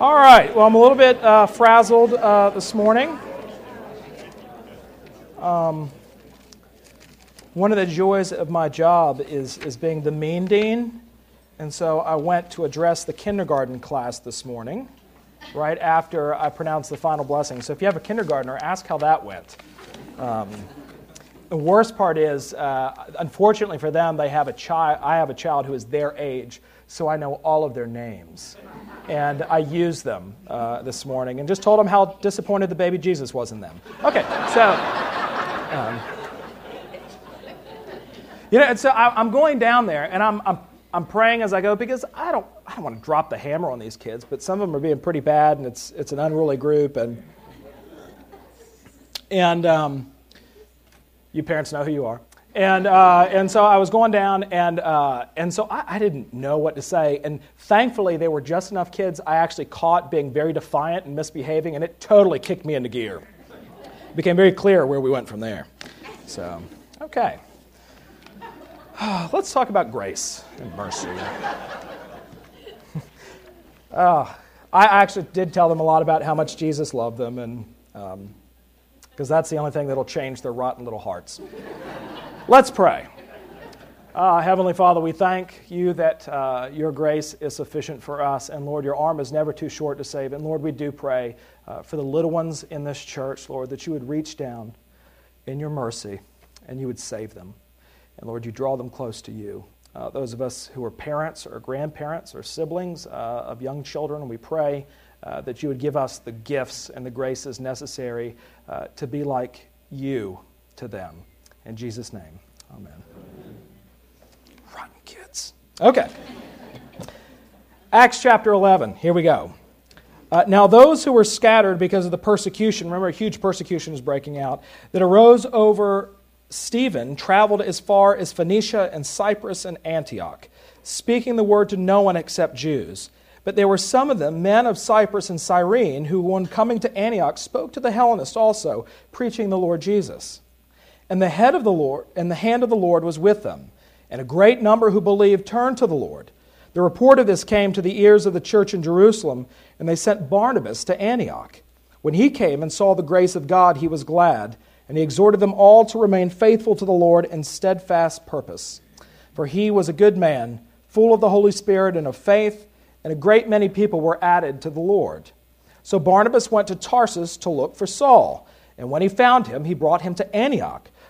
All right. Well, I'm a little bit uh, frazzled uh, this morning. Um, one of the joys of my job is, is being the mean dean. And so I went to address the kindergarten class this morning, right after I pronounced the final blessing. So if you have a kindergartner, ask how that went. Um, the worst part is, uh, unfortunately for them, they have a child. I have a child who is their age, so I know all of their names and I used them uh, this morning and just told them how disappointed the baby Jesus was in them. Okay, so. Um, you know, and so I, am going down there and I'm, I'm, I'm praying as I go because I don't, I don't want to drop the hammer on these kids, but some of them are being pretty bad and it's, it's an unruly group. And, and um, you parents know who you are. And, uh, and so I was going down, and, uh, and so I, I, didn't know what to say. And thankfully, they were just enough kids I actually caught being very defiant and misbehaving, and it totally kicked me into gear. It became very clear where we went from there. So, okay. Let's talk about grace and mercy. uh, I actually did tell them a lot about how much Jesus loved them, and because um, that's the only thing that'll change their rotten little hearts. Let's pray. Uh, Heavenly Father, we thank you that uh, your grace is sufficient for us. And Lord, your arm is never too short to save. And Lord, we do pray uh, for the little ones in this church, Lord, that you would reach down in your mercy and you would save them. And Lord, you draw them close to you. Uh, those of us who are parents or grandparents or siblings uh, of young children, we pray uh, that you would give us the gifts and the graces necessary to be like you to them. In Jesus' name, amen. Rotten kids. Okay. Acts chapter 11. Here we go. Uh, now, those who were scattered because of the persecution, remember, a huge persecution is breaking out, that arose over Stephen, traveled as far as Phoenicia and Cyprus and Antioch, speaking the word to no one except Jews. But there were some of them, men of Cyprus and Cyrene, who, when coming to Antioch, spoke to the Hellenists also, preaching the Lord Jesus. And the head of the Lord and the hand of the Lord was with them, and a great number who believed turned to the Lord. The report of this came to the ears of the church in Jerusalem, and they sent Barnabas to Antioch. When he came and saw the grace of God, he was glad, and he exhorted them all to remain faithful to the Lord in steadfast purpose. For he was a good man, full of the Holy Spirit and of faith, and a great many people were added to the Lord. So Barnabas went to Tarsus to look for Saul, and when he found him, he brought him to Antioch.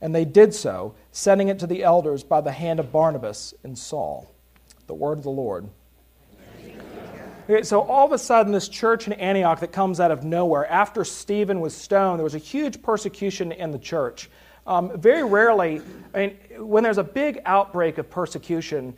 and they did so, sending it to the elders by the hand of Barnabas and Saul. The word of the Lord. Okay, so all of a sudden, this church in Antioch that comes out of nowhere, after Stephen was stoned, there was a huge persecution in the church. Um, very rarely, I mean, when there's a big outbreak of persecution,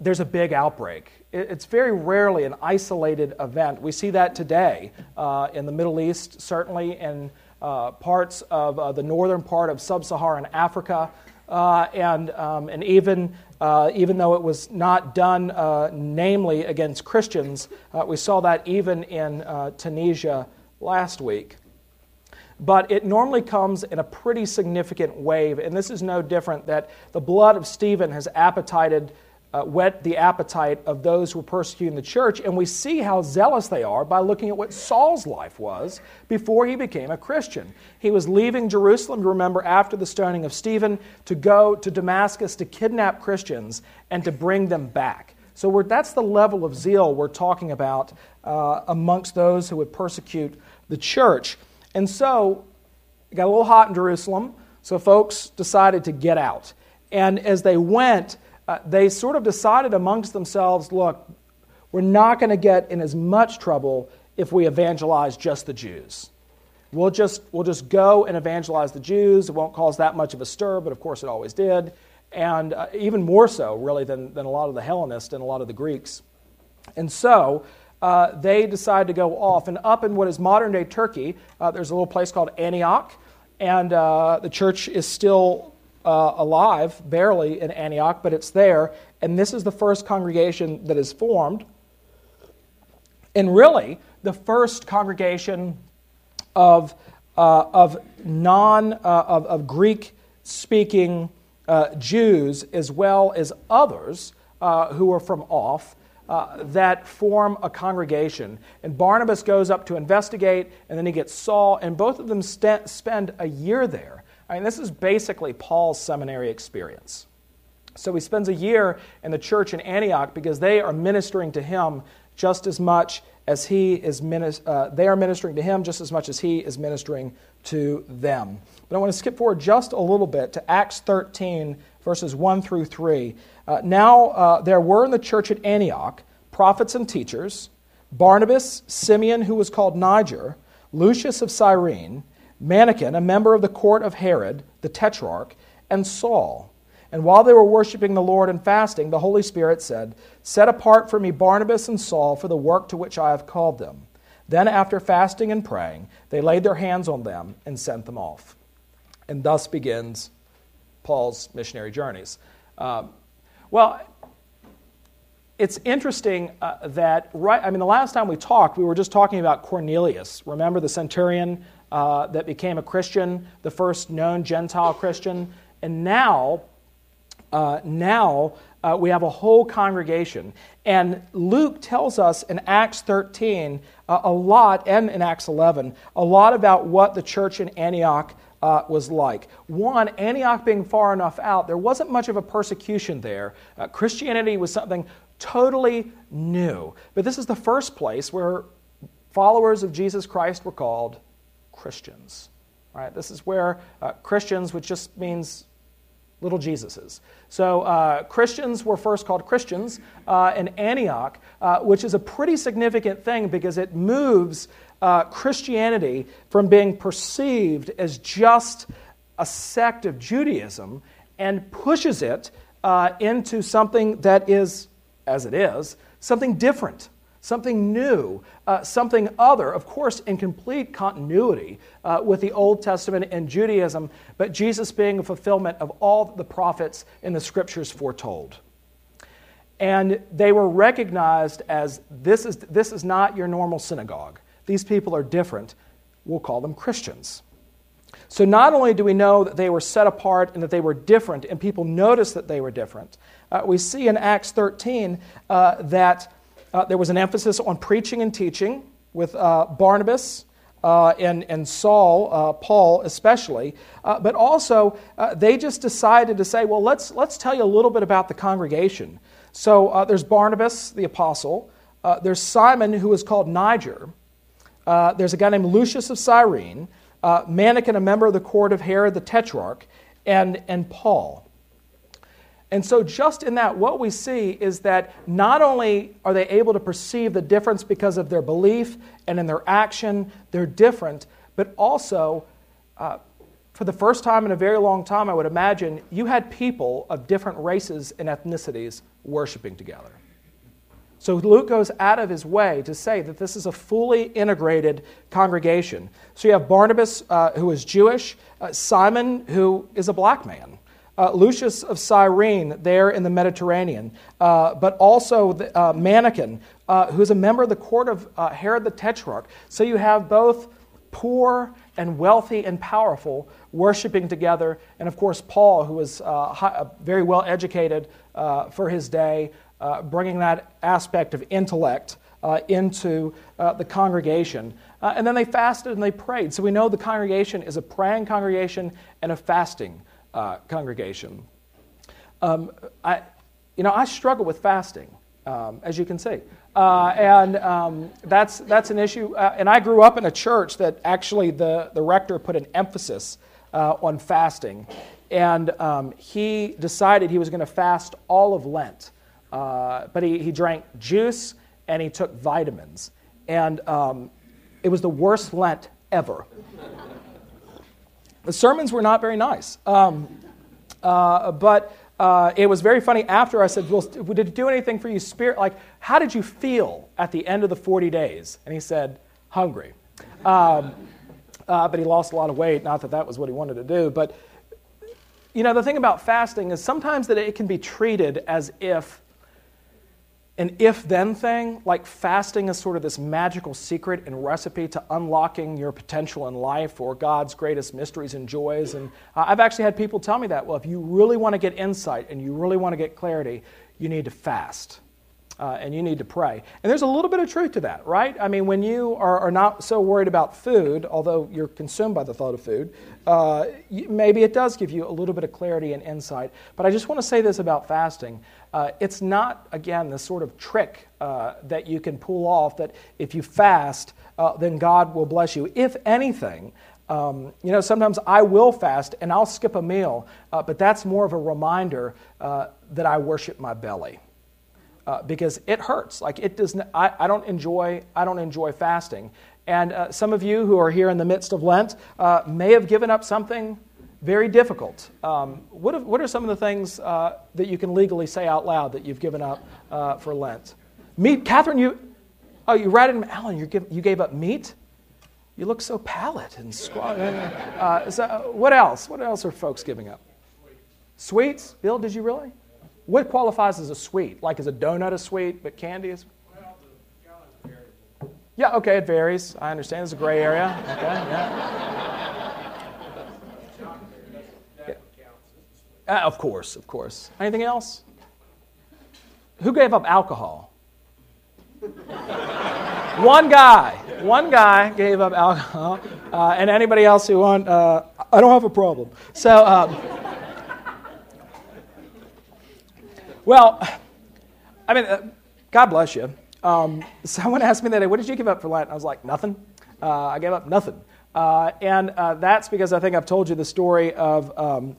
there's a big outbreak. It's very rarely an isolated event. We see that today uh, in the Middle East, certainly, and uh, parts of uh, the northern part of sub Saharan Africa. Uh, and, um, and even, uh, even though it was not done uh, namely against Christians, we saw that even in Tunisia last week. But it normally comes in a pretty significant wave, and this is no different that the blood of Stephen has appetited uh, whet the appetite of those who were persecuting the church. And we see how zealous they are by looking at what Saul's life was before he became a Christian. He was leaving Jerusalem, you remember, after the stoning of Stephen, to go to Damascus to kidnap Christians and to bring them back. So that's the level of zeal we're talking about uh, amongst those who would persecute the church. And so it got a little hot in Jerusalem, so folks decided to get out. And as they went, uh, they sort of decided amongst themselves look, we're not going to get in as much trouble if we evangelize just the Jews. We'll just, we'll just go and evangelize the Jews. It won't cause that much of a stir, but of course it always did. And uh, even more so, really, than, than a lot of the Hellenists and a lot of the Greeks. And so uh, they decide to go off. And up in what is modern day Turkey, uh, there's a little place called Antioch, and uh, the church is still uh, alive, barely in Antioch, but it's there. And this is the first congregation that is formed. And really, the first congregation of, uh, of non uh, of, of Greek speaking uh, Jews as well as others uh, who are from off. Uh, that form a congregation. And Barnabas goes up to investigate, and then he gets Saul, and both of them st- spend a year there. I mean, this is basically Paul's seminary experience. So he spends a year in the church in Antioch because they are ministering to him just as much as he is uh, they are ministering to him just as much as he is ministering to them. But I want to skip forward just a little bit to Acts 13, verses 1 through 3. Uh, now uh, there were in the church at Antioch prophets and teachers Barnabas, Simeon, who was called Niger, Lucius of Cyrene, Manaen, a member of the court of Herod, the tetrarch, and Saul. And while they were worshiping the Lord and fasting, the Holy Spirit said, Set apart for me Barnabas and Saul for the work to which I have called them. Then, after fasting and praying, they laid their hands on them and sent them off. And thus begins Paul's missionary journeys. Um, well, it's interesting uh, that right i mean the last time we talked we were just talking about cornelius remember the centurion uh, that became a christian the first known gentile christian and now uh, now uh, we have a whole congregation. And Luke tells us in Acts 13 uh, a lot, and in Acts 11, a lot about what the church in Antioch uh, was like. One, Antioch being far enough out, there wasn't much of a persecution there. Uh, Christianity was something totally new. But this is the first place where followers of Jesus Christ were called Christians. Right? This is where uh, Christians, which just means little Jesuses. So uh, Christians were first called Christians uh, in Antioch, uh, which is a pretty significant thing because it moves uh, Christianity from being perceived as just a sect of Judaism and pushes it uh, into something that is, as it is, something different something new, uh, something other, of course, in complete continuity uh, with the Old Testament and Judaism, but Jesus being a fulfillment of all the prophets in the scriptures foretold. And they were recognized as this is, this is not your normal synagogue. These people are different. We'll call them Christians. So, not only do we know that they were set apart and that they were different, and people noticed that they were different, uh, we see in Acts 13 uh, that uh, there was an emphasis on preaching and teaching with uh, Barnabas uh, and, and Saul, uh, Paul especially. Uh, but also, uh, they just decided to say, well, let's, let's tell you a little bit about the congregation. So there's Barnabas, the apostle. there's Simon, who is called Niger. there's a guy named Lucius of Cyrene. Uh, a member of the court of Herod the Tetrarch, and, and Paul. And so, just in that, what we see is that not only are they able to perceive the difference because of their belief and in their action, they're different, but also, uh, for the first time in a very long time, I would imagine, you had people of different races and ethnicities worshiping together. So Luke goes out of his way to say that this is a fully integrated congregation. So you have Barnabas, uh, who is Jewish, uh, Simon, who is a black man uh, Lucius of Cyrene there in the Mediterranean, uh, but also the, uh, Manaen, uh, who's a member of the court of uh, Herod the Tetrarch. So you have both poor and wealthy and powerful worshiping together. And of course, Paul, who was uh, high, very well educated for his day, bringing that aspect of intellect into the congregation. and then they fasted and they prayed. So we know the congregation is a praying congregation and a fasting uh, congregation. Um, I, you know, I struggle with fasting, um, as you can see. Uh, and um, that's, that's an issue. Uh, and I grew up in a church that actually the, the rector put an emphasis uh, on fasting. And um, he decided he was going to fast all of Lent. Uh, but he, he drank juice and he took vitamins. And um, it was the worst Lent ever. The sermons were not very nice. Um, uh, but uh, it was very funny after I said, Well, did it do anything for you, spirit? Like, how did you feel at the end of the 40 days? And he said, Hungry. Um, uh, but he lost a lot of weight. Not that that was what he wanted to do. But, you know, the thing about fasting is sometimes that it can be treated as if an if then thing, like fasting is sort of this magical secret and recipe to unlocking your potential in life or God's greatest mysteries and joys. And I've actually had people tell me that, well, if you really want to get insight and you really want to get clarity, you need to fast. Uh, and you need to pray. And there's a little bit of truth to that, right? I mean, when you are, are not so worried about food, although you're consumed by the thought of food, uh, maybe it does give you a little bit of clarity and insight. But I just want to say this about fasting. Uh, it's not, again, the sort of trick uh, that you can pull off that if you fast, uh, then God will bless you. If anything, um, you know, sometimes I will fast and I'll skip a meal, uh, but that's more of a reminder that I worship my belly uh, because it hurts. Like it does. Not, I, don't enjoy. I don't enjoy fasting. And uh, some of you who are here in the midst of Lent uh, may have given up something very difficult. Um, what, have, what are some of the things uh, that you can legally say out loud that you've given up uh, for Lent? Meat, Catherine. You. Oh, you it, Alan. You, give, you gave up meat. You look so pallid and squat. Uh, so what else? What else are folks giving up? Sweets. Bill, did you really? What qualifies as a sweet? Like is a donut a sweet, but candy is? Well, yeah, okay, it varies. I understand. It's a gray area. Okay, yeah. yeah. Uh, of course, of course. Anything else? Who gave up alcohol? one guy. One guy gave up alcohol. Uh, and anybody else who want, uh, I don't have a problem. So, um, Well, I mean, uh, God bless you. Um, someone asked me that day, what did you give up for Lent? I was like, nothing. Uh, I gave up nothing. Uh, and uh, that's because I think I've told you the story of um,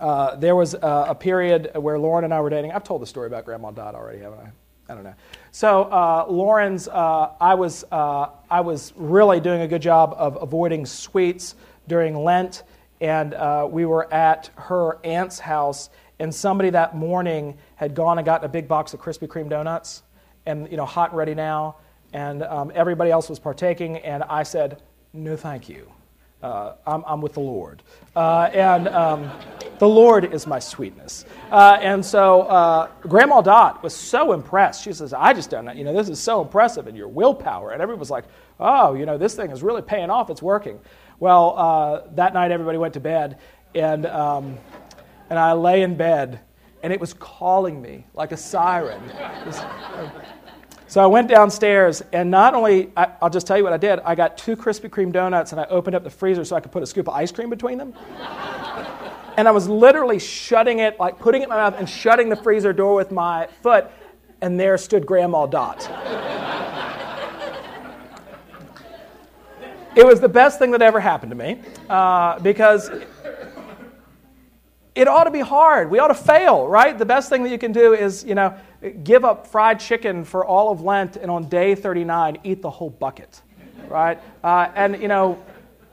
uh, there was a, a, period where Lauren and I were dating. I've told the story about Grandma Dot already, haven't I? I don't know. So uh, Lauren's, I was I was really doing a good job of avoiding sweets during Lent, and we were at her aunt's house and somebody that morning had gone and gotten a big box of Krispy Kreme donuts, and you know, hot and ready now, and um, everybody else was partaking, and I said, "No, thank you. Uh, I'm, I'm, with the Lord, uh, and um, the Lord is my sweetness." Uh, and so uh, Grandma Dot was so impressed. She says, "I just don't know. You know, this is so impressive, and your willpower." And everybody was like, "Oh, you know, this thing is really paying off. It's working." Well, uh, that night everybody went to bed, and um, and I lay in bed, and it was calling me like a siren. so I went downstairs, and not only, I, will just tell you what I did. I got two Krispy Kreme donuts, and I opened up the freezer so I could put a scoop of ice cream between them. and I was literally shutting it, like putting it in my mouth and shutting the freezer door with my foot, and there stood Grandma Dot. it was the best thing that ever happened to me uh, because it ought to be hard. We ought to fail, right? The best thing that you can do is, you know, give up fried chicken for all of Lent and on day 39 eat the whole bucket, right? Uh, and, you know,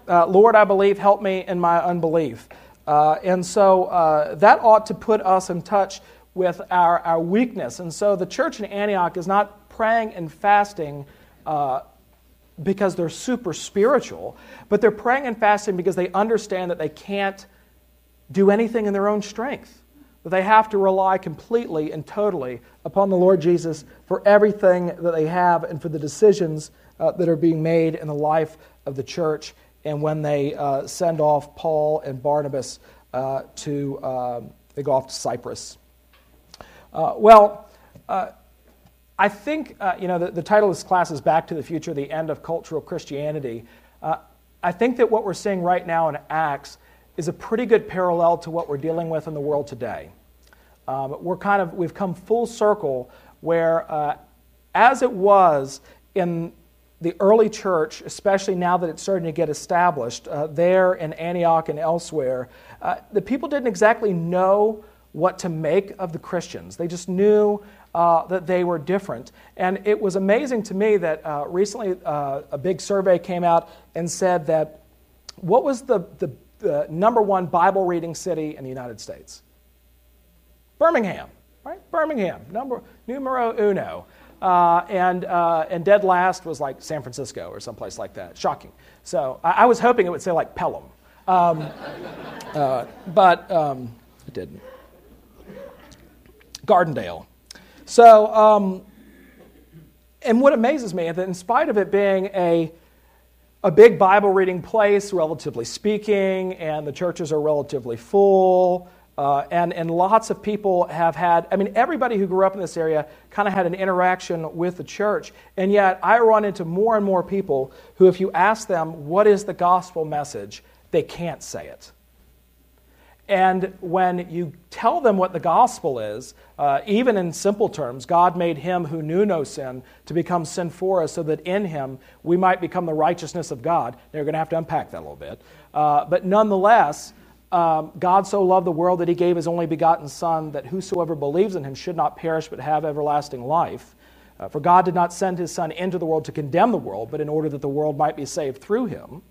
uh, Lord, I believe, help me in my unbelief. Uh, and so uh, that ought to put us in touch with our, our weakness. And so the church in Antioch is not praying and fasting uh, because they're super spiritual, but they're praying and fasting because they understand that they can't do anything in their own strength. That they have to rely completely and totally upon the Lord Jesus for everything that they have and for the decisions uh, that are being made in the life of the church and when they uh, send off Paul and Barnabas uh, to uh, they go off to Cyprus. Uh, well, uh, I think you know the, the, title of this class is "Back to the Future: The End of Cultural Christianity." I think that what we're seeing right now in Acts is a pretty good parallel to what we're dealing with in the world today. Um, we're kind of, we've come full circle where, uh, as it was in the early church, especially now that it's starting to get established uh, there in Antioch and elsewhere, uh, the people didn't exactly know what to make of the Christians. They just knew uh, that they were different. And it was amazing to me that uh, recently uh, a big survey came out and said that what was the, the the number one Bible reading city in the United States? Birmingham, right? Birmingham, number numero uno. Uh, and, uh, and dead last was like San Francisco or someplace like that. Shocking. So I, I was hoping it would say like Pelham. Um, uh, but um, it didn't. Gardendale. So, um, and what amazes me is that in spite of it being a, a big Bible reading place, relatively speaking, and the churches are relatively full, uh, and, and lots of people have had, I mean, everybody who grew up in this area kind of had an interaction with the church. And yet, I run into more and more people who, if you ask them, what is the gospel message, they can't say it. And when you tell them what the gospel is, uh, even in simple terms, God made him who knew no sin to become sin for us so that in him we might become the righteousness of God. They're going to have to unpack that a little bit. Uh, but nonetheless, um, God so loved the world that he gave his only begotten Son, that whosoever believes in him should not perish but have everlasting life. Uh, for God did not send his Son into the world to condemn the world, but in order that the world might be saved through him.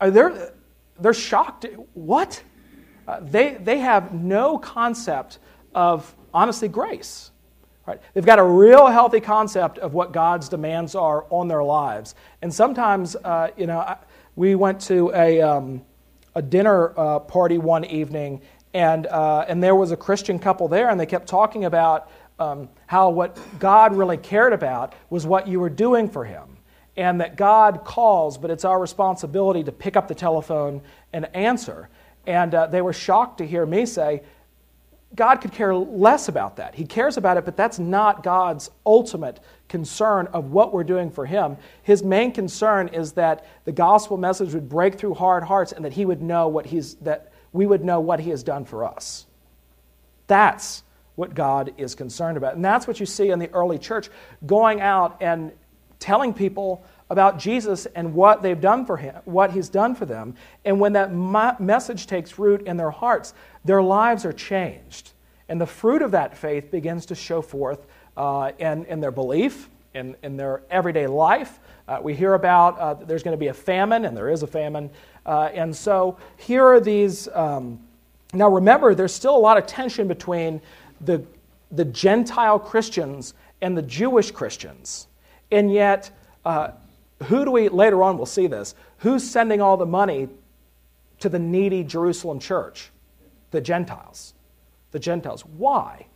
Are there they're shocked. What? Uh, they, they have no concept of, honestly, grace. Right? They've got a real healthy concept of what God's demands are on their lives. And sometimes, uh, you know, I, we went to a, um, a dinner uh, party one evening, and, uh, and there was a Christian couple there, and they kept talking about um, how what God really cared about was what you were doing for Him and that God calls, but it's our responsibility to pick up the telephone and answer. And uh, they were shocked to hear me say, God could care less about that. He cares about it, but that's not God's ultimate concern of what we're doing for Him. His main concern is that the gospel message would break through hard hearts and that He would know what He's, that we would know what He has done for us. That's what God is concerned about. And that's what you see in the early church going out and telling people about Jesus and what they've done for him, what he's done for them. And when that message takes root in their hearts, their lives are changed. And the fruit of that faith begins to show forth uh, in, in their belief, in, in their everyday life. Uh, we hear about uh, there's going to be a famine, and there is a famine. Uh, and so here are these. Um, now remember, there's still a lot of tension between the, the Gentile Christians and the Jewish Christians. And yet, uh, who do we, later on we'll see this, who's sending all the money to the needy Jerusalem church? The Gentiles. The Gentiles. Why?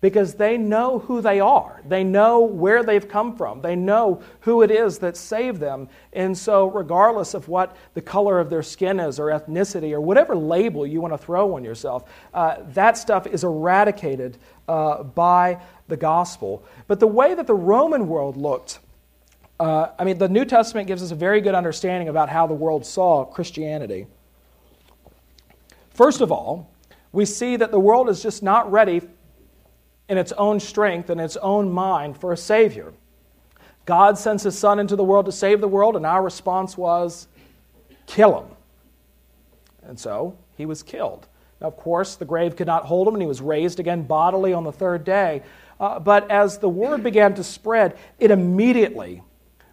Because they know who they are. They know where they've come from. They know who it is that saved them. And so, regardless of what the color of their skin is, or ethnicity, or whatever label you want to throw on yourself, uh, that stuff is eradicated uh, by the gospel. But the way that the Roman world looked, uh, I mean, the New Testament gives us a very good understanding about how the world saw Christianity. First of all, we see that the world is just not ready in its own strength and its own mind for a Savior. God sends His Son into the world to save the world, and our response was, kill him. And so he was killed. Now, of course, the grave could not hold him, and he was raised again bodily on the third day. Uh, but as the word began to spread, it immediately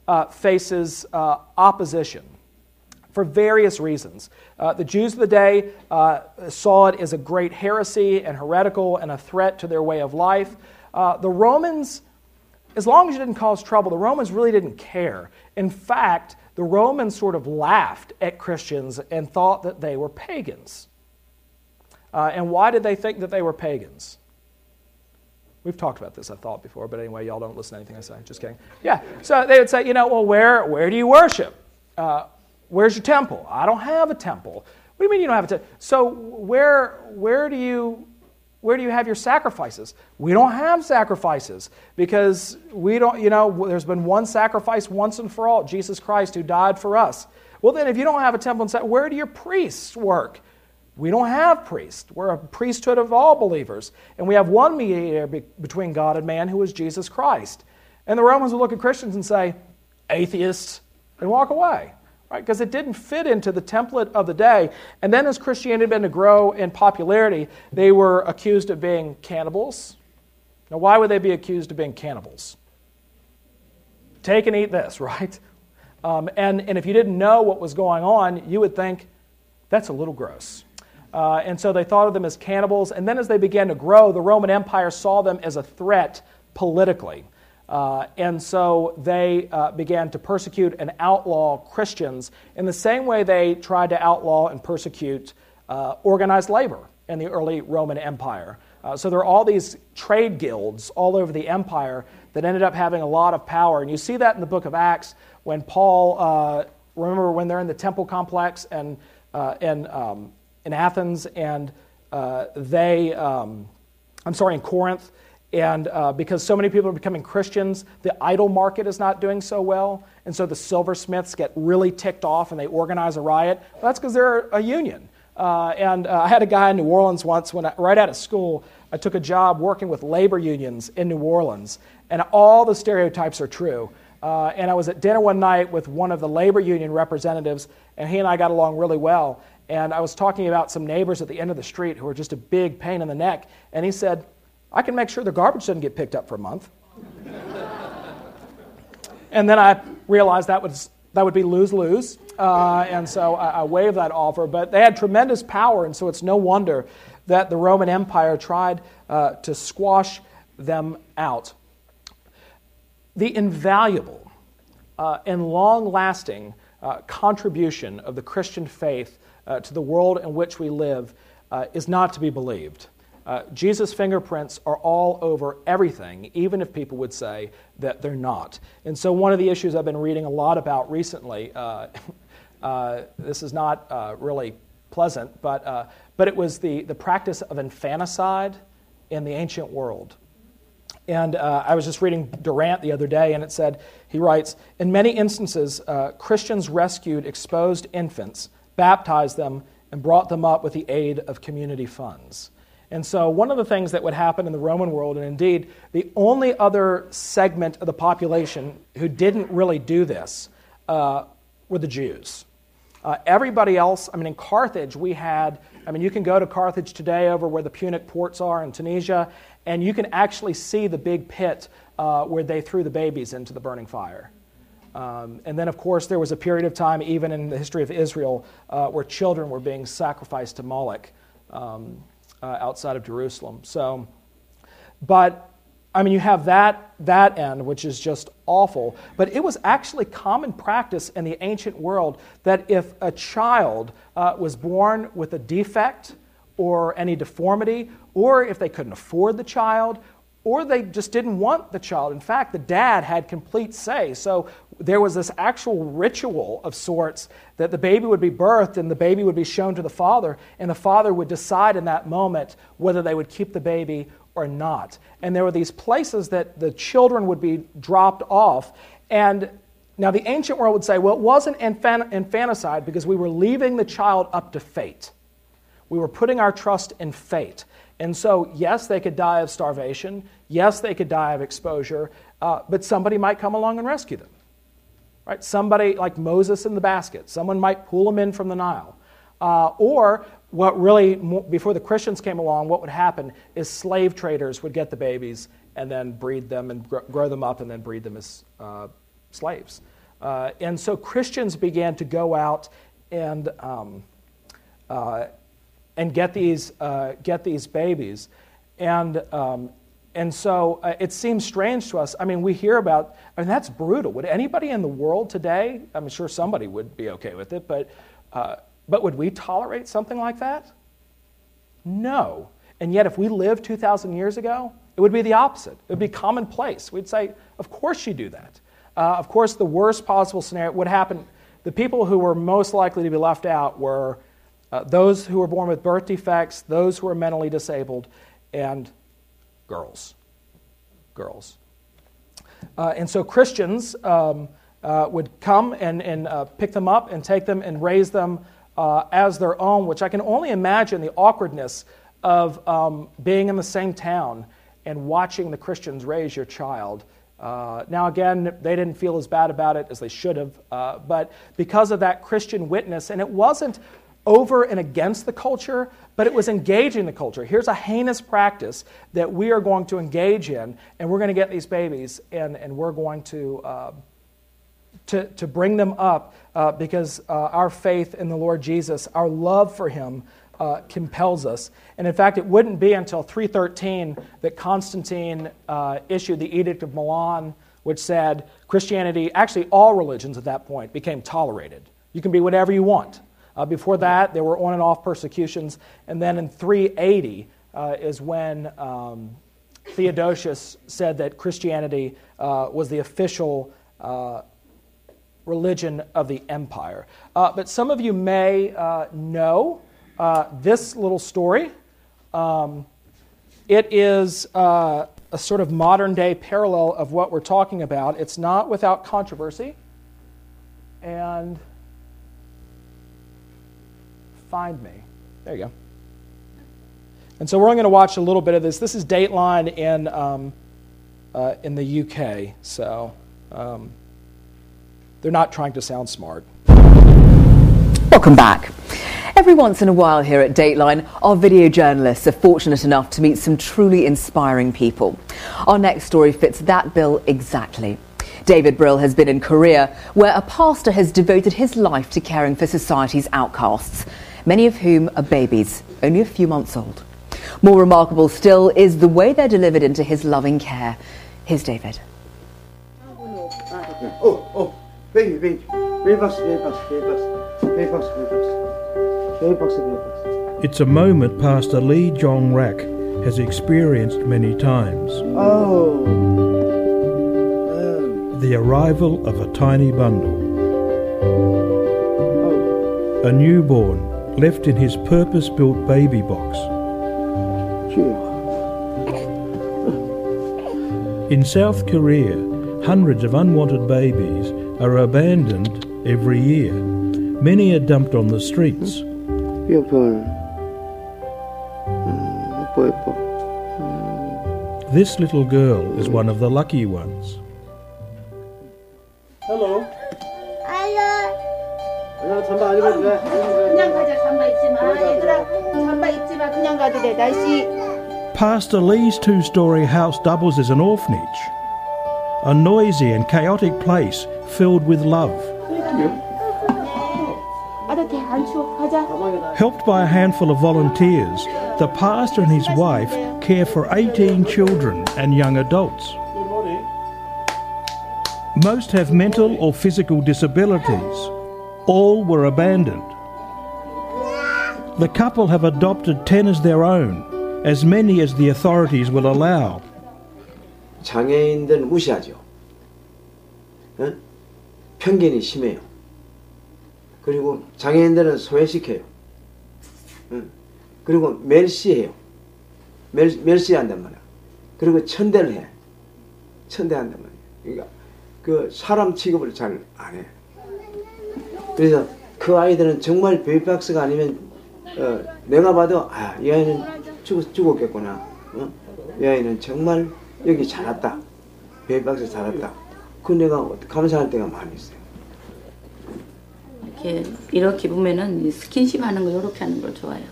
uh, faces uh, opposition for various reasons. Uh, the Jews of the day uh, saw it as a great heresy and heretical and a threat to their way of life. Uh, the Romans, as long as you didn't cause trouble, the Romans really didn't care. In fact, the Romans sort of laughed at Christians and thought that they were pagans. And why did they think that they were pagans? We've talked about this, I thought, before, but anyway, y'all don't listen to anything I say. Just kidding. Yeah. So they would say, you know, well, where, where do you worship? Uh, where's your temple? I don't have a temple. What do you mean you don't have a temple? So where, where do you where do you have your sacrifices? We don't have sacrifices because we don't, you know, there's been one sacrifice once and for all, Jesus Christ who died for us. Well, then, if you don't have a temple, where do your priests work? We don't have priests. We're a priesthood of all believers. And we have one mediator be- between God and man who is Jesus Christ. And the Romans would look at Christians and say, atheists, and walk away. Right? Because it didn't fit into the template of the day. And then as Christianity began to grow in popularity, they were accused of being cannibals. Now, why would they be accused of being cannibals? Take and eat this, right? Um, and, and if you didn't know what was going on, you would think, that's a little gross. Uh, and so they thought of them as cannibals. And then as they began to grow, the Roman Empire saw them as a threat politically. Uh, and so they uh, began to persecute and outlaw Christians in the same way they tried to outlaw and persecute uh, organized labor in the early Roman Empire. Uh, so there are all these trade guilds all over the empire that ended up having a lot of power. And you see that in the book of Acts when Paul, uh, remember when they're in the temple complex and, and um, in Athens, and they, um, I'm sorry, in Corinth, and uh, because so many people are becoming Christians, the idol market is not doing so well. And so the silversmiths get really ticked off and they organize a riot. Well, that's because they're a union. Uh, and uh, I had a guy in New Orleans once, when I, right out of school, I took a job working with labor unions in New Orleans. And all the stereotypes are true. Uh, and I was at dinner one night with one of the labor union representatives, and he and I got along really well. And I was talking about some neighbors at the end of the street who were just a big pain in the neck. And he said, I can make sure the garbage doesn't get picked up for a month. and then I realized that, was, that would be lose lose. Uh, and so I, I waived that offer. But they had tremendous power, and so it's no wonder that the Roman Empire tried uh, to squash them out. The invaluable uh, and long lasting uh, contribution of the Christian faith uh, to the world in which we live uh, is not to be believed. Uh, Jesus' fingerprints are all over everything, even if people would say that they're not. And so, one of the issues I've been reading a lot about recently, uh, uh, this is not uh, really pleasant, but, uh, but it was the, the practice of infanticide in the ancient world. And uh, I was just reading Durant the other day, and it said, he writes, In many instances, Christians rescued exposed infants, baptized them, and brought them up with the aid of community funds. And so, one of the things that would happen in the Roman world, and indeed the only other segment of the population who didn't really do this, uh, were the Jews. Uh, everybody else, I mean, in Carthage, we had, I mean, you can go to Carthage today over where the Punic ports are in Tunisia, and you can actually see the big pit uh, where they threw the babies into the burning fire. Um, and then, of course, there was a period of time, even in the history of Israel, uh, where children were being sacrificed to Moloch. Um, uh, outside of Jerusalem. So, but I mean, you have that, that end, which is just awful. But it was actually common practice in the ancient world that if a child uh, was born with a defect or any deformity, or if they couldn't afford the child, or they just didn't want the child. In fact, the dad had complete say. So there was this actual ritual of sorts that the baby would be birthed and the baby would be shown to the father, and the father would decide in that moment whether they would keep the baby or not. And there were these places that the children would be dropped off. And now the ancient world would say, well, it wasn't infanticide because we were leaving the child up to fate. We were putting our trust in fate. And so, yes, they could die of starvation. Yes, they could die of exposure. Uh, but somebody might come along and rescue them. Right? Somebody like Moses in the basket. Someone might pull them in from the Nile. Uh, or what really, before the Christians came along, what would happen is slave traders would get the babies and then breed them and grow them up and then breed them as uh, slaves. Uh, and so Christians began to go out and um, uh, and get these, uh, get these babies. And, um, and so uh, it seems strange to us. I mean, we hear about, I mean, that's brutal. Would anybody in the world today, I'm sure somebody would be okay with it, but, uh, but would we tolerate something like that? No. And yet, if we lived 2,000 years ago, it would be the opposite. It would be commonplace. We'd say, of course you do that. Uh, of course, the worst possible scenario would happen. The people who were most likely to be left out were uh, those who were born with birth defects, those who were mentally disabled, and girls. Girls. Uh, and so Christians um, uh, would come and, and uh, pick them up and take them and raise them uh, as their own, which I can only imagine the awkwardness of um, being in the same town and watching the Christians raise your child. Uh, now, again, they didn't feel as bad about it as they should have, uh, but because of that Christian witness, and it wasn't over and against the culture, but it was engaging the culture. Here's a heinous practice that we are going to engage in, and we're going to get these babies, and, and we're going to, uh, to, to bring them up uh, because uh, our faith in the Lord Jesus, our love for Him, uh, compels us. And in fact, it wouldn't be until 313 that Constantine uh, issued the Edict of Milan, which said Christianity, actually all religions at that point, became tolerated. You can be whatever you want. Uh, before that, there were on and off persecutions. And then in 380 uh, is when um, Theodosius said that Christianity uh, was the official uh, religion of the empire. Uh, but some of you may uh, know this little story. Um, it is a sort of modern day parallel of what we're talking about. It's not without controversy. And find me. There you go. And so we're only going to watch a little bit of this. This is Dateline in, um, uh, in the UK, so um, they're not trying to sound smart. Welcome back. Every once in a while here at Dateline, our video journalists are fortunate enough to meet some truly inspiring people. Our next story fits that bill exactly. David Brill has been in Korea, where a pastor has devoted his life to caring for society's outcasts, many of whom are babies, only a few months old. More remarkable still is the way they're delivered into his loving care. Here's David. Oh, oh, baby, baby. It's a moment Pastor Lee Jong Rak has experienced many times. Oh. Oh. The arrival of a tiny bundle. Oh. A newborn left in his purpose built baby box. In South Korea, hundreds of unwanted babies are abandoned every year. Many are dumped on the streets. This little girl is one of the lucky ones. Pastor Lee's two story house doubles as an orphanage, a noisy and chaotic place filled with love. Thank you. Helped by a handful of volunteers, the pastor and his wife care for 18 children and young adults. Most have mental or physical disabilities. All were abandoned. The couple have adopted 10 as their own as many as the authorities will allow. 장애인들 무시하죠. 응? 편견이 심해요. 그리고 장애인들은 소외시켜요. 응? 그리고 멸시해요. 멸, 멸시한단 말이야. 그리고 천대를 해. 천대한단 말이야. 그러니까 그 사람 취급을 잘 안 해. 그래서 그 아이들은 정말 베이박스가 아니면 어, 내가 봐도 아, 이 아이는 죽, 죽었겠구나. 어? 이 아이는 정말 여기 잘왔다. 베이박스 잘왔다. 그 내가 감사할 때가 많이 있어요. 이렇게 이렇게 보면은 이 스킨십 하는 거 이렇게 하는 걸 좋아해요.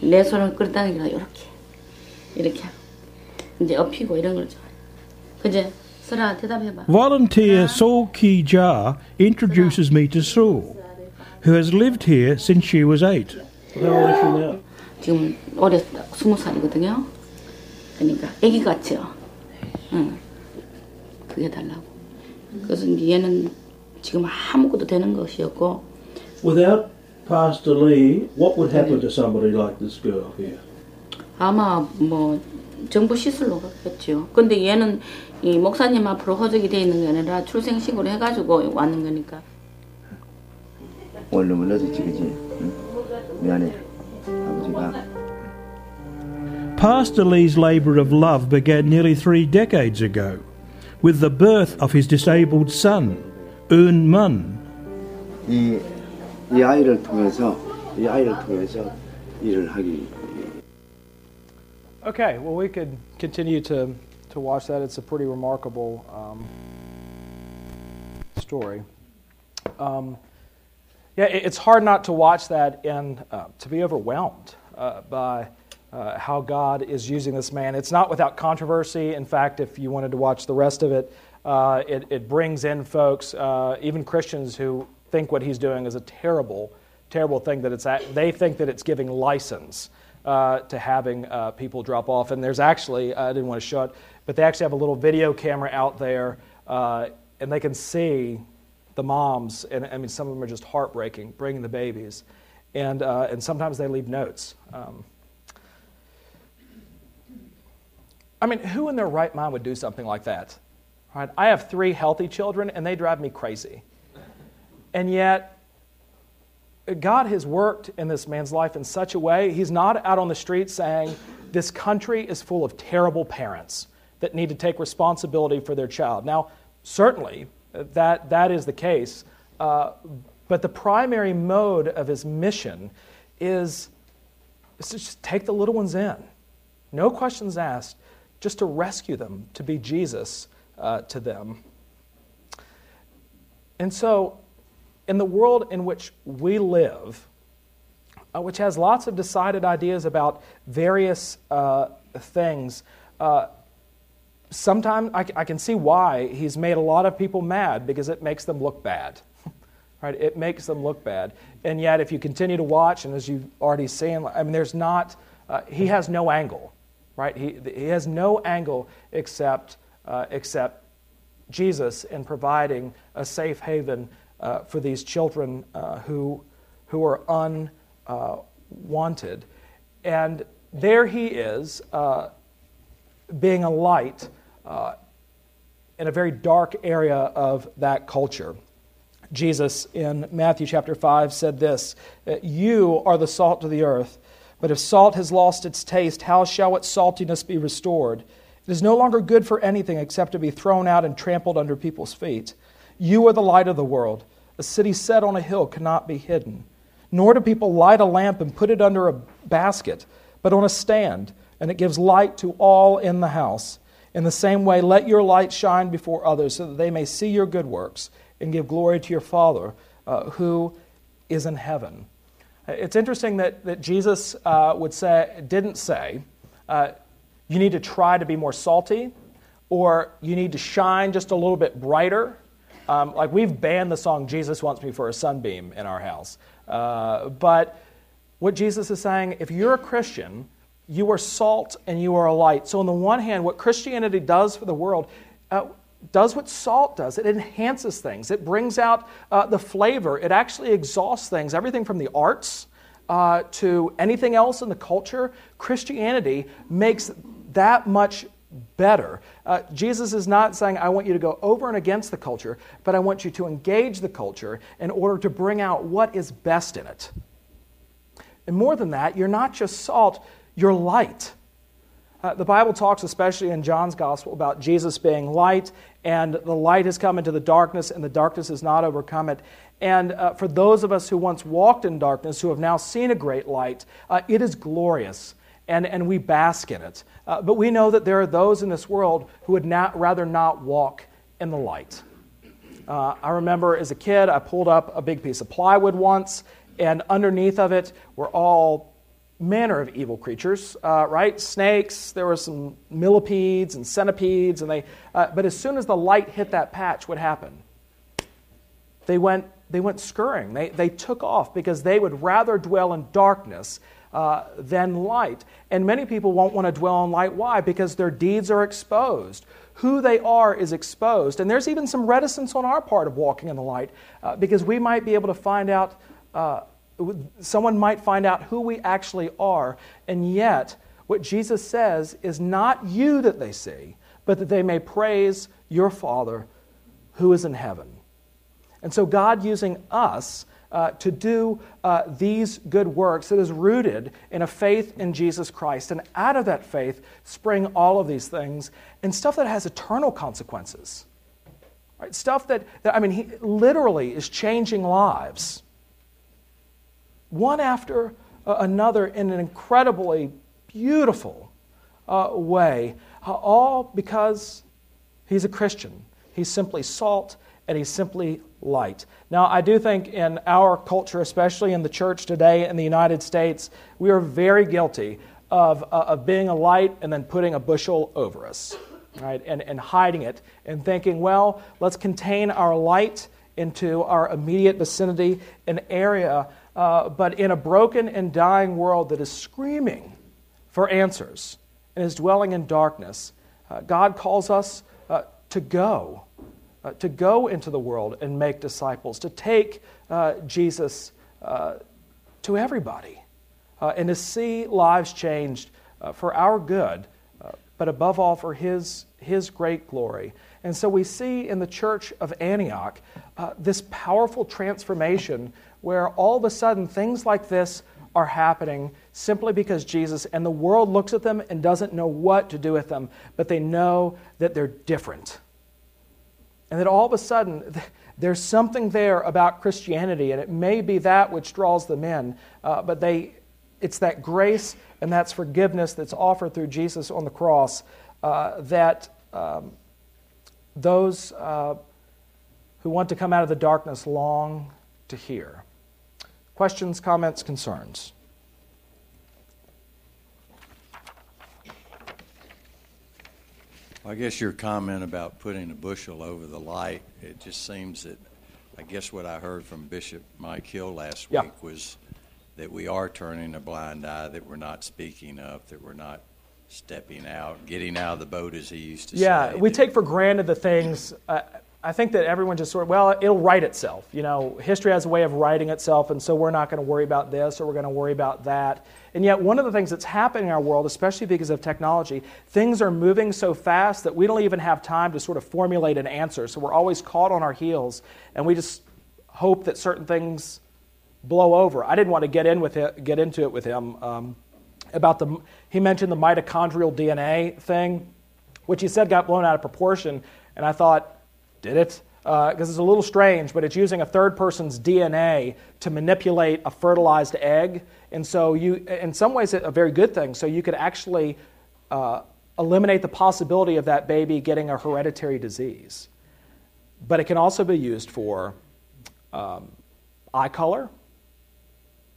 내 손을 끌다는 게 아니라 이렇게 이렇게 하고 이제 업히고 이런 걸 좋아해요. 그제 설아 대답해봐. Volunteer Saul Ki Ja introduces me to Saul, who has lived here since she was eight. How old is she now? 지금 올해 스무 살이거든요. 그러니까 아기 같죠. 응. 그게 달라고. 그래서 얘는 지금 아무것도 되는 것이었고 Without Pastor Lee, what would happen to somebody like this girl here? 아마 뭐 정부 시설로 갔겠죠. 근데 얘는 이 목사님 앞으로 허적이 돼 있는 게 아니라 출생신고를 해가지고 왔는 거니까. 너무 늦었지, 그지? 응? 미안해. 아버지가. Pastor Lee's labour of love began nearly three decades ago with the birth of his disabled son, Eun Mun. 이, 이 아이를 통해서, 이 아이를 통해서 일을 하기 Okay, well, we could continue to, to watch that. It's a pretty remarkable um, story. Um, yeah, it's hard not to watch that and uh, to be overwhelmed uh, by uh, how God is using this man. It's not without controversy. In fact, if you wanted to watch the rest of it, uh, it, it brings in folks, uh, even Christians, who think what he's doing is a terrible, terrible thing that it's at, they think that it's giving license uh, to having people drop off. And there's actually, I didn't want to show it, but they actually have a little video camera out there, and they can see the moms, and I mean, some of them are just heartbreaking, bringing the babies. And, uh, and sometimes they leave notes. Um, I mean, who in their right mind would do something like that? Right? I have three healthy children, and they drive me crazy. And yet, God has worked in this man's life in such a way, he's not out on the street saying, This country is full of terrible parents that need to take responsibility for their child. Now, certainly, that, that is the case. Uh, but the primary mode of his mission is, is to just take the little ones in. No questions asked, just to rescue them, to be Jesus uh, to them. And so, in the world in which we live, uh, which has lots of decided ideas about various uh, things, uh, sometimes I, I, can see why he's made a lot of people mad because it makes them look bad. right? It makes them look bad. And yet, if you continue to watch, and as you've already seen, I mean, there's not, uh, he has no angle, right? He, he has no angle except, uh, except Jesus in providing a safe haven uh, for these children uh, who, who are unwanted. and there he is, uh, being a light uh, in a very dark area of that culture. Jesus in Matthew chapter 5 said this You are the salt of the earth, but if salt has lost its taste, how shall its saltiness be restored? It is no longer good for anything except to be thrown out and trampled under people's feet. You are the light of the world. A city set on a hill cannot be hidden. Nor do people light a lamp and put it under a basket, but on a stand, and it gives light to all in the house. In the same way, let your light shine before others so that they may see your good works and give glory to your Father uh, who is in heaven. It's interesting that, that Jesus uh, would say, didn't say, uh, you need to try to be more salty or you need to shine just a little bit brighter. Um, like we've banned the song Jesus Wants Me for a Sunbeam in our house. Uh, but what Jesus is saying, if you're a Christian, you are salt and you are a light. So, on the one hand, what Christianity does for the world uh, does what salt does it enhances things, it brings out uh, the flavor, it actually exhausts things, everything from the arts. Uh, to anything else in the culture, Christianity makes that much better. Uh, Jesus is not saying, I want you to go over and against the culture, but I want you to engage the culture in order to bring out what is best in it. And more than that, you're not just salt, you're light. Uh, the Bible talks, especially in John's Gospel, about Jesus being light, and the light has come into the darkness, and the darkness has not overcome it. And uh, for those of us who once walked in darkness, who have now seen a great light, uh, it is glorious, and, and we bask in it. Uh, but we know that there are those in this world who would not, rather not walk in the light. Uh, I remember as a kid, I pulled up a big piece of plywood once, and underneath of it were all manner of evil creatures, uh, right? Snakes, there were some millipedes and centipedes, and they, uh, but as soon as the light hit that patch, what happened? They went, they went scurrying. They, they took off because they would rather dwell in darkness uh, than light. And many people won't want to dwell in light. Why? Because their deeds are exposed. Who they are is exposed. And there's even some reticence on our part of walking in the light uh, because we might be able to find out uh, someone might find out who we actually are, and yet what Jesus says is not you that they see, but that they may praise your Father who is in heaven. And so, God using us uh, to do uh, these good works that is rooted in a faith in Jesus Christ. And out of that faith spring all of these things and stuff that has eternal consequences. Right? Stuff that, that I mean, he literally is changing lives one after uh, another in an incredibly beautiful uh, way, uh, all because he's a Christian. He's simply salt and he's simply light. Now, I do think in our culture, especially in the church today in the United States, we are very guilty of, uh, of being a light and then putting a bushel over us, right? And, and hiding it and thinking, well, let's contain our light into our immediate vicinity, an area uh, but in a broken and dying world that is screaming for answers and is dwelling in darkness, uh, God calls us uh, to go, uh, to go into the world and make disciples, to take uh, Jesus uh, to everybody, and to see lives changed for our good, but above all for His, His great glory. And so we see in the church of Antioch this powerful transformation where all of a sudden things like this are happening simply because Jesus and the world looks at them and doesn't know what to do with them, but they know that they're different. And that all of a sudden, there's something there about Christianity, and it may be that which draws them in, uh, but they, it's that grace and that's forgiveness that's offered through Jesus on the cross uh, that um, those uh, who want to come out of the darkness long to hear. Questions, comments, concerns? I guess your comment about putting a bushel over the light, it just seems that, I guess what I heard from Bishop Mike Hill last Yeah. week was that we are turning a blind eye, that we're not speaking up, that we're not stepping out, getting out of the boat, as he used to Yeah, say. Yeah, we take for granted the things. Uh, I think that everyone just sort of, well, it'll write itself. You know, history has a way of writing itself, and so we're not going to worry about this or we're going to worry about that. And yet, one of the things that's happening in our world, especially because of technology, things are moving so fast that we don't even have time to sort of formulate an answer. So we're always caught on our heels, and we just hope that certain things blow over. I didn't want to get in with it, get into it with him um, about the. He mentioned the mitochondrial DNA thing, which he said got blown out of proportion, and I thought, did it? Because it's a little strange, but it's using a third person's DNA to manipulate a fertilized egg, and so you, in some ways, a very good thing. So you could actually uh, eliminate the possibility of that baby getting a hereditary disease. But it can also be used for um, eye color,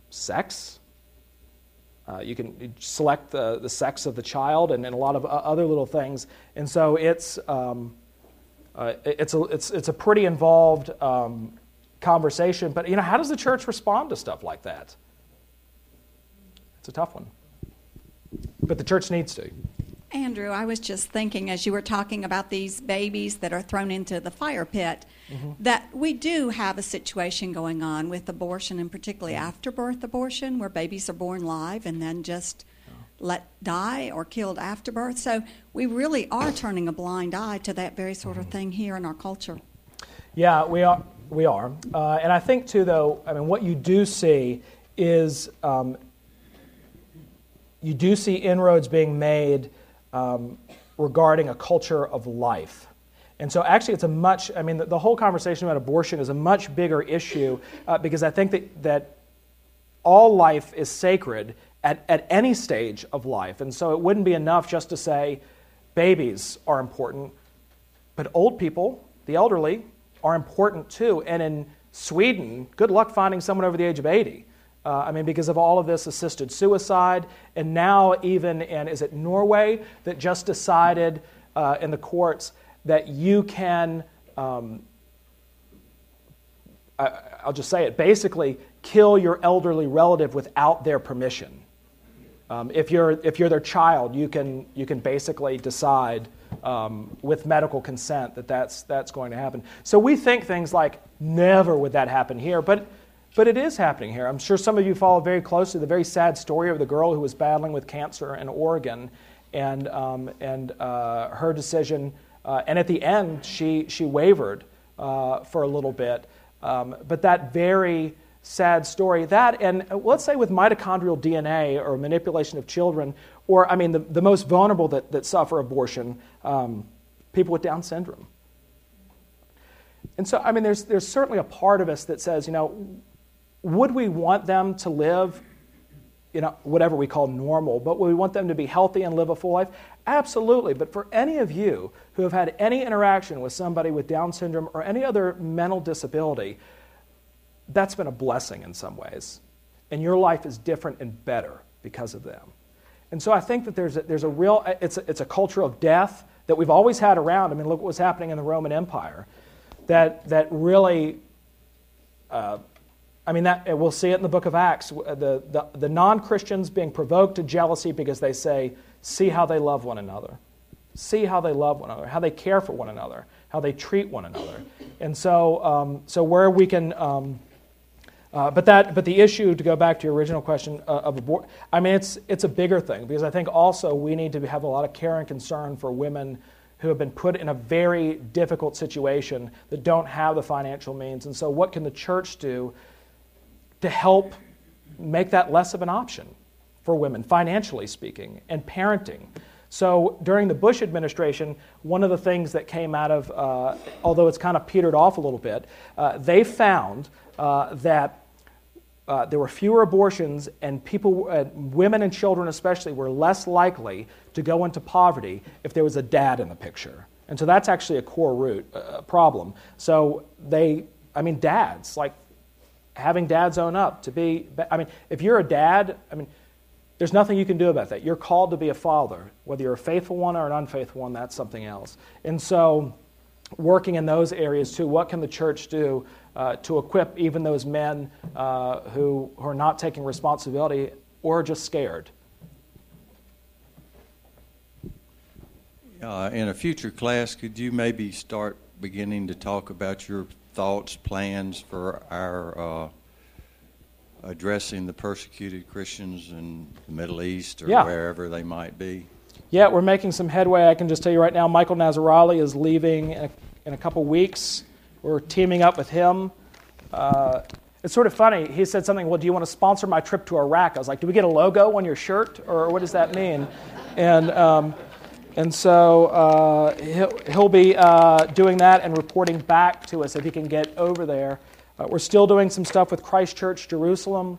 sex. Uh, you can select the, the sex of the child and, and a lot of uh, other little things. And so it's, um, uh, it's, a, it's, it's a pretty involved um, conversation. But, you know, how does the church respond to stuff like that? It's a tough one. But the church needs to. Andrew, I was just thinking as you were talking about these babies that are thrown into the fire pit, that we do have a situation going on with abortion, and particularly afterbirth abortion, where babies are born live and then just let die or killed after birth. So we really are turning a blind eye to that very sort of thing here in our culture. Yeah, we are. We are, uh, and I think too, though. I mean, what you do see is um, you do see inroads being made um, regarding a culture of life. And so, actually, it's a much, I mean, the, the whole conversation about abortion is a much bigger issue uh, because I think that, that all life is sacred at, at any stage of life. And so, it wouldn't be enough just to say babies are important, but old people, the elderly, are important too. And in Sweden, good luck finding someone over the age of 80. Uh, I mean, because of all of this assisted suicide, and now even in, is it Norway that just decided uh, in the courts that you can, um, I, I'll just say it, basically kill your elderly relative without their permission. Um, if, you're, if you're their child, you can, you can basically decide um, with medical consent that that's, that's going to happen. So we think things like, never would that happen here, but but it is happening here. I'm sure some of you follow very closely the very sad story of the girl who was battling with cancer in Oregon and, um, and uh, her decision. Uh, and at the end, she, she wavered uh, for a little bit. Um, but that very sad story, that, and let's say with mitochondrial DNA or manipulation of children, or I mean, the, the most vulnerable that, that suffer abortion, um, people with Down syndrome. And so, I mean, there's, there's certainly a part of us that says, you know, would we want them to live, you know, whatever we call normal, but would we want them to be healthy and live a full life? Absolutely. But for any of you who have had any interaction with somebody with Down syndrome or any other mental disability, that's been a blessing in some ways. And your life is different and better because of them. And so I think that there's a, there's a real, it's a, it's a culture of death that we've always had around. I mean, look what was happening in the Roman Empire. That, that really, uh, I mean, that, we'll see it in the book of Acts. The, the, the non Christians being provoked to jealousy because they say, see how they love one another. See how they love one another, how they care for one another, how they treat one another. And so, um, so where we can. Um, uh, but that, but the issue to go back to your original question uh, of abortion, I mean, it's it's a bigger thing because I think also we need to have a lot of care and concern for women who have been put in a very difficult situation that don't have the financial means. And so, what can the church do to help make that less of an option for women, financially speaking, and parenting? So, during the Bush administration, one of the things that came out of, uh, although it's kind of petered off a little bit, uh, they found uh, that uh, there were fewer abortions, and people, uh, women and children especially, were less likely to go into poverty if there was a dad in the picture. And so that's actually a core root uh, problem. So they, I mean, dads, like having dads own up to be, I mean, if you're a dad, I mean, there's nothing you can do about that. You're called to be a father. Whether you're a faithful one or an unfaithful one, that's something else. And so, working in those areas too, what can the church do uh, to equip even those men uh, who, who are not taking responsibility or just scared. Uh, in a future class, could you maybe start beginning to talk about your thoughts, plans for our uh, addressing the persecuted Christians in the Middle East or yeah. wherever they might be? Yeah, we're making some headway. I can just tell you right now, Michael Nazir-Ali is leaving in a, in a couple weeks. We're teaming up with him. Uh, it's sort of funny. He said something, Well, do you want to sponsor my trip to Iraq? I was like, Do we get a logo on your shirt? Or what does that mean? And, um, and so uh, he'll, he'll be uh, doing that and reporting back to us if he can get over there. Uh, we're still doing some stuff with Christchurch, Jerusalem.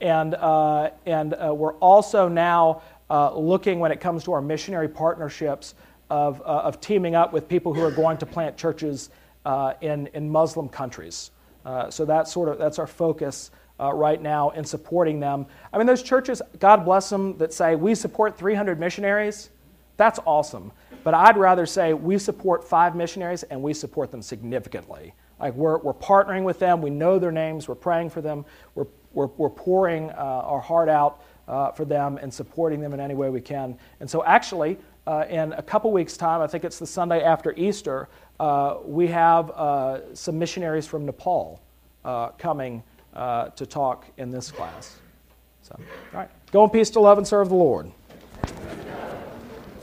And, uh, and uh, we're also now looking, when it comes to our missionary partnerships, of, of teaming up with people who are going to plant churches uh, in, in Muslim countries. Uh, so that's sort of that's our focus uh, right now in supporting them. I mean, those churches, God bless them, that say we support 300 missionaries. That's awesome. But I'd rather say we support five missionaries and we support them significantly. Like we're, we're partnering with them, we know their names, we're praying for them, we're, we're, we're pouring uh, our heart out uh, for them and supporting them in any way we can. And so, actually, uh, in a couple weeks' time, I think it's the Sunday after Easter, uh, we have uh, some missionaries from Nepal uh, coming to talk in this class. So, all right, go in peace to love and serve the Lord.